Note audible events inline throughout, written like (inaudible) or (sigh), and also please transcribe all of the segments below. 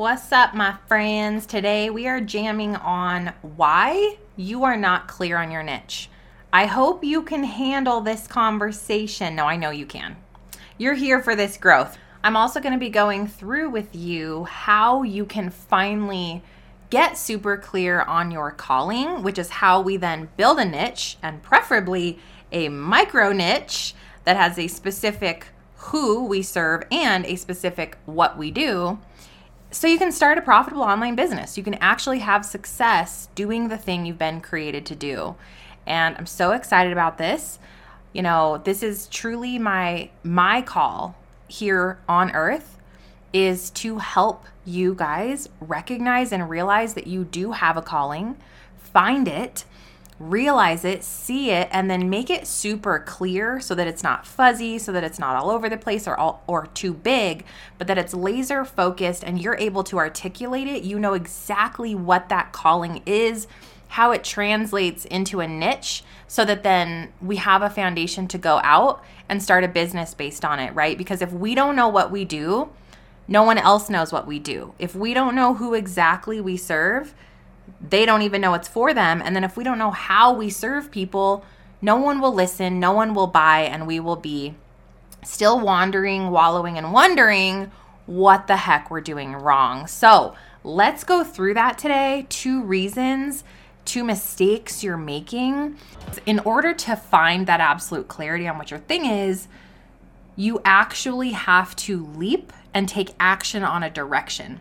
What's up, my friends? Today we are jamming on why you are not clear on your niche. I hope you can handle this conversation. No, I know you can. You're here for this growth. I'm also going to be going through with you how you can finally get super clear on your calling, which is how we then build a niche and preferably a micro niche that has a specific who we serve and a specific what we do so you can start a profitable online business. You can actually have success doing the thing you've been created to do. And I'm so excited about this. You know, this is truly my my call here on earth is to help you guys recognize and realize that you do have a calling, find it, realize it, see it, and then make it super clear so that it's not fuzzy, so that it's not all over the place or all or too big, but that it's laser focused and you're able to articulate it. You know exactly what that calling is, how it translates into a niche, so that then we have a foundation to go out and start a business based on it, right? Because if we don't know what we do, no one else knows what we do. If we don't know who exactly we serve, they don't even know it's for them. And then if we don't know how we serve people, no one will listen, no one will buy, and we will be still wandering, wallowing, and wondering what the heck we're doing wrong. So let's go through that today. Two reasons, two mistakes you're making. In order to find that absolute clarity on what your thing is, you actually have to leap and take action on a direction.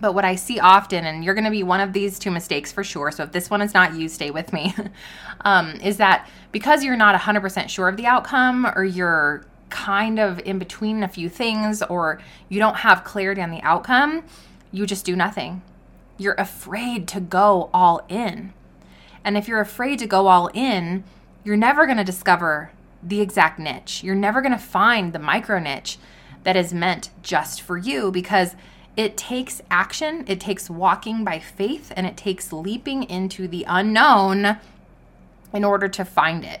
But what I see often, and you're going to be one of these two mistakes for sure. So if this one is not you, stay with me. (laughs) um, is that because you're not 100% sure of the outcome, or you're kind of in between a few things, or you don't have clarity on the outcome, you just do nothing. You're afraid to go all in. And if you're afraid to go all in, you're never going to discover the exact niche. You're never going to find the micro niche that is meant just for you because it takes action, it takes walking by faith, and it takes leaping into the unknown in order to find it.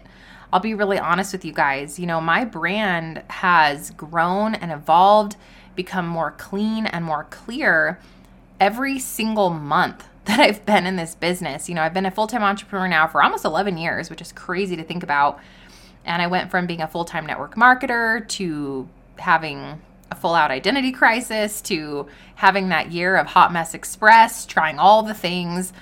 I'll be really honest with you guys. You know, my brand has grown and evolved, become more clean and more clear every single month (laughs) that I've been in this business. You know, I've been a full time entrepreneur now for almost 11 years, which is crazy to think about. And I went from being a full time network marketer to having a full out identity crisis to having that year of Hot Mess Express, trying all the things,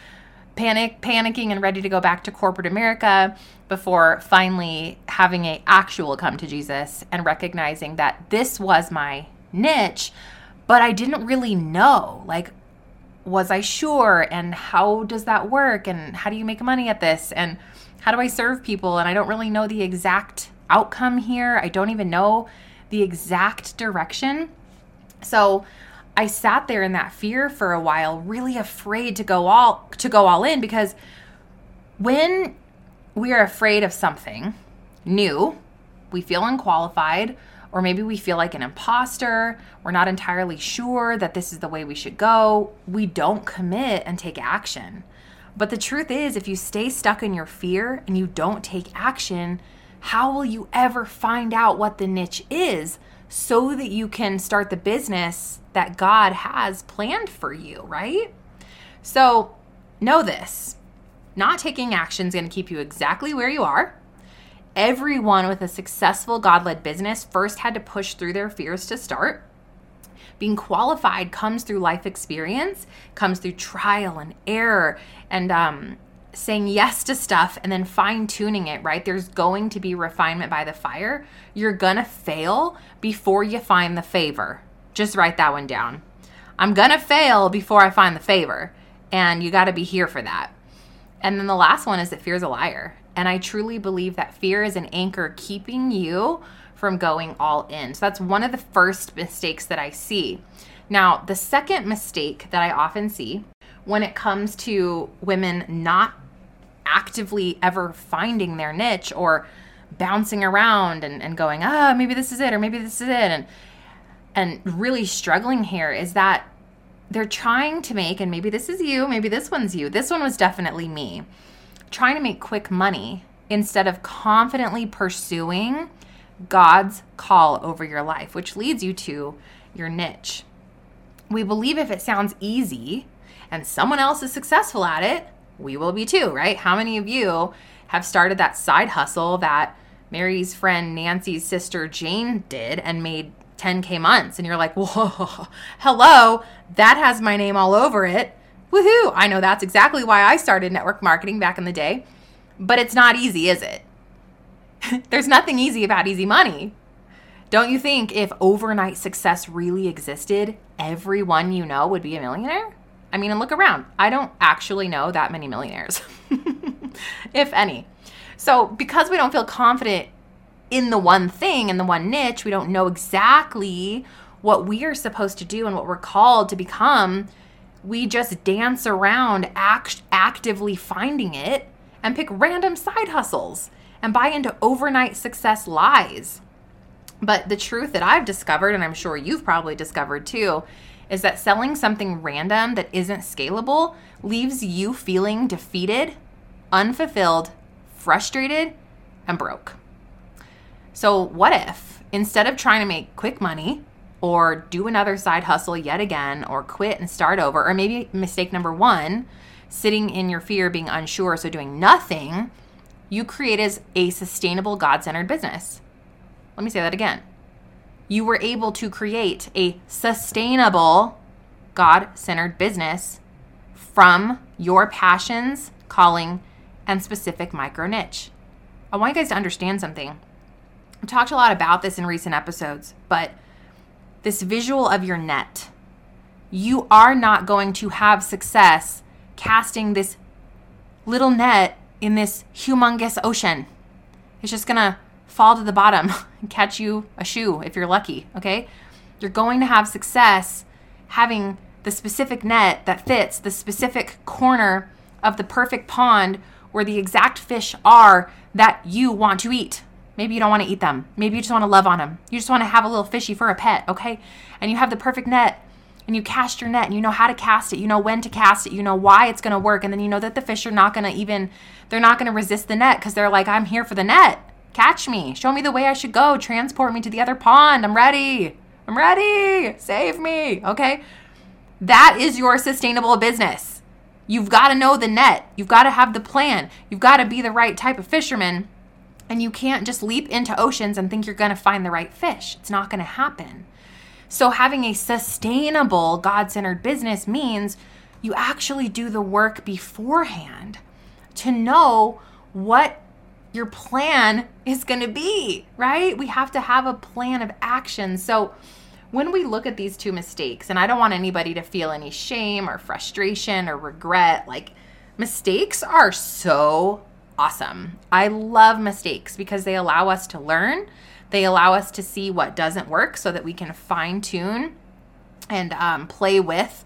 panic, panicking and ready to go back to corporate America before finally having a actual come to Jesus and recognizing that this was my niche, but I didn't really know. Like was I sure and how does that work and how do you make money at this and how do I serve people and I don't really know the exact outcome here. I don't even know the exact direction. So I sat there in that fear for a while, really afraid to go all to go all in because when we are afraid of something new, we feel unqualified, or maybe we feel like an imposter, we're not entirely sure that this is the way we should go, we don't commit and take action. But the truth is, if you stay stuck in your fear and you don't take action, how will you ever find out what the niche is so that you can start the business that God has planned for you, right? So, know this not taking action is going to keep you exactly where you are. Everyone with a successful God led business first had to push through their fears to start. Being qualified comes through life experience, comes through trial and error, and um, saying yes to stuff and then fine tuning it, right? There's going to be refinement by the fire. You're going to fail before you find the favor. Just write that one down. I'm going to fail before I find the favor. And you got to be here for that. And then the last one is that fear is a liar. And I truly believe that fear is an anchor keeping you from going all in. So that's one of the first mistakes that I see. Now, the second mistake that I often see when it comes to women not actively ever finding their niche or bouncing around and, and going, ah, maybe this is it, or maybe this is it, and and really struggling here is that they're trying to make, and maybe this is you, maybe this one's you. This one was definitely me, trying to make quick money instead of confidently pursuing God's call over your life, which leads you to your niche. We believe if it sounds easy and someone else is successful at it, we will be too, right? How many of you have started that side hustle that Mary's friend Nancy's sister Jane did and made 10K months? And you're like, (laughs) whoa, hello, that has my name all over it. Woohoo! I know that's exactly why I started network marketing back in the day, but it's not easy, is it? (laughs) There's nothing easy about easy money. Don't you think if overnight success really existed, everyone you know would be a millionaire? I mean, and look around. I don't actually know that many millionaires, (laughs) if any. So, because we don't feel confident in the one thing, in the one niche, we don't know exactly what we are supposed to do and what we're called to become. We just dance around act- actively finding it and pick random side hustles and buy into overnight success lies. But the truth that I've discovered, and I'm sure you've probably discovered too, is that selling something random that isn't scalable leaves you feeling defeated, unfulfilled, frustrated, and broke. So, what if instead of trying to make quick money or do another side hustle yet again or quit and start over, or maybe mistake number one, sitting in your fear, being unsure, so doing nothing, you created a sustainable, God centered business? Let me say that again. You were able to create a sustainable, God centered business from your passions, calling, and specific micro niche. I want you guys to understand something. I've talked a lot about this in recent episodes, but this visual of your net, you are not going to have success casting this little net in this humongous ocean. It's just gonna fall to the bottom (laughs) and catch you a shoe if you're lucky, okay? You're going to have success having the specific net that fits the specific corner of the perfect pond where the exact fish are that you want to eat. Maybe you don't want to eat them. Maybe you just want to love on them. You just want to have a little fishy for a pet, okay? And you have the perfect net and you cast your net and you know how to cast it. You know when to cast it. You know why it's going to work. And then you know that the fish are not going to even, they're not going to resist the net because they're like, I'm here for the net. Catch me. Show me the way I should go. Transport me to the other pond. I'm ready. I'm ready. Save me. Okay? That is your sustainable business. You've got to know the net. You've got to have the plan. You've got to be the right type of fisherman. And you can't just leap into oceans and think you're going to find the right fish. It's not going to happen. So, having a sustainable, God centered business means you actually do the work beforehand to know what your plan is going to be, right? We have to have a plan of action. So, when we look at these two mistakes, and I don't want anybody to feel any shame or frustration or regret, like mistakes are so awesome. I love mistakes because they allow us to learn, they allow us to see what doesn't work so that we can fine tune and um, play with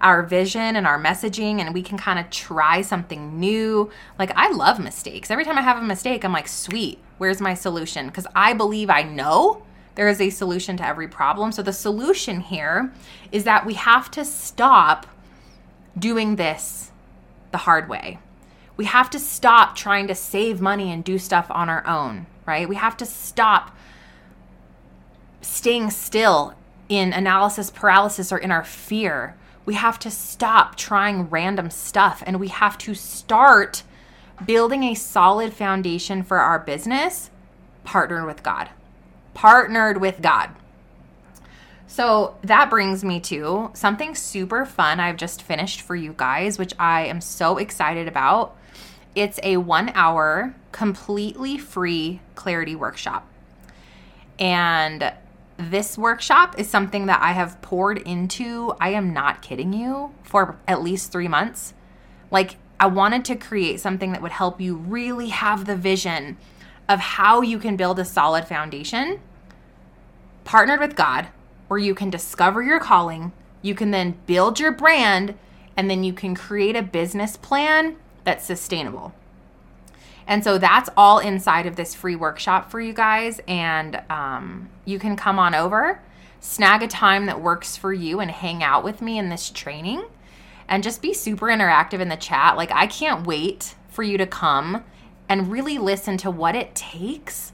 our vision and our messaging and we can kind of try something new. Like I love mistakes. Every time I have a mistake, I'm like, "Sweet, where's my solution?" Because I believe I know there is a solution to every problem. So the solution here is that we have to stop doing this the hard way. We have to stop trying to save money and do stuff on our own, right? We have to stop staying still in analysis paralysis or in our fear we have to stop trying random stuff and we have to start building a solid foundation for our business partnered with God. Partnered with God. So that brings me to something super fun I've just finished for you guys, which I am so excited about. It's a one hour, completely free clarity workshop. And this workshop is something that I have poured into, I am not kidding you, for at least three months. Like, I wanted to create something that would help you really have the vision of how you can build a solid foundation, partnered with God, where you can discover your calling, you can then build your brand, and then you can create a business plan that's sustainable. And so that's all inside of this free workshop for you guys. And um, you can come on over, snag a time that works for you, and hang out with me in this training and just be super interactive in the chat. Like, I can't wait for you to come and really listen to what it takes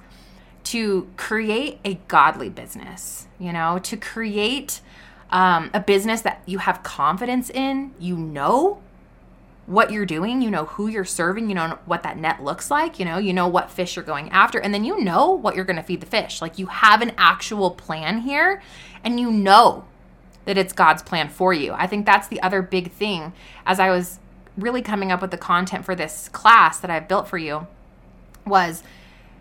to create a godly business, you know, to create um, a business that you have confidence in, you know what you're doing, you know who you're serving, you know what that net looks like, you know, you know what fish you're going after, and then you know what you're going to feed the fish. Like you have an actual plan here and you know that it's God's plan for you. I think that's the other big thing as I was really coming up with the content for this class that I've built for you was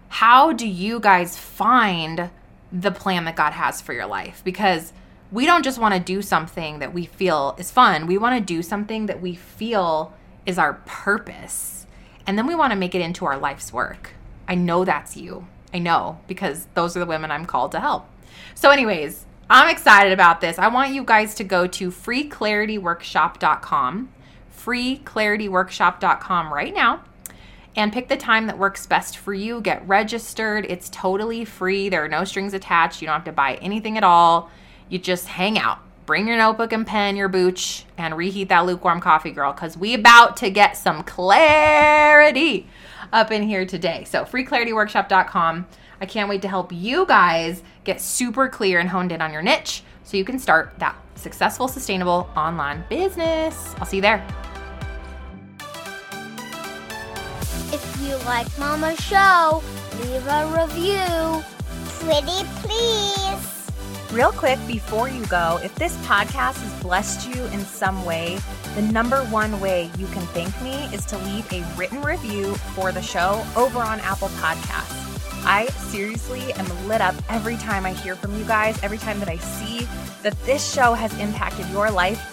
how do you guys find the plan that God has for your life? Because we don't just want to do something that we feel is fun. We want to do something that we feel is our purpose. And then we want to make it into our life's work. I know that's you. I know because those are the women I'm called to help. So, anyways, I'm excited about this. I want you guys to go to freeclarityworkshop.com, freeclarityworkshop.com right now and pick the time that works best for you. Get registered. It's totally free. There are no strings attached. You don't have to buy anything at all. You just hang out. Bring your notebook and pen, your booch, and reheat that lukewarm coffee, girl, because we about to get some clarity up in here today. So freeclarityworkshop.com. I can't wait to help you guys get super clear and honed in on your niche so you can start that successful, sustainable online business. I'll see you there. If you like Mama's show, leave a review. Pretty please. Real quick before you go, if this podcast has blessed you in some way, the number one way you can thank me is to leave a written review for the show over on Apple Podcasts. I seriously am lit up every time I hear from you guys, every time that I see that this show has impacted your life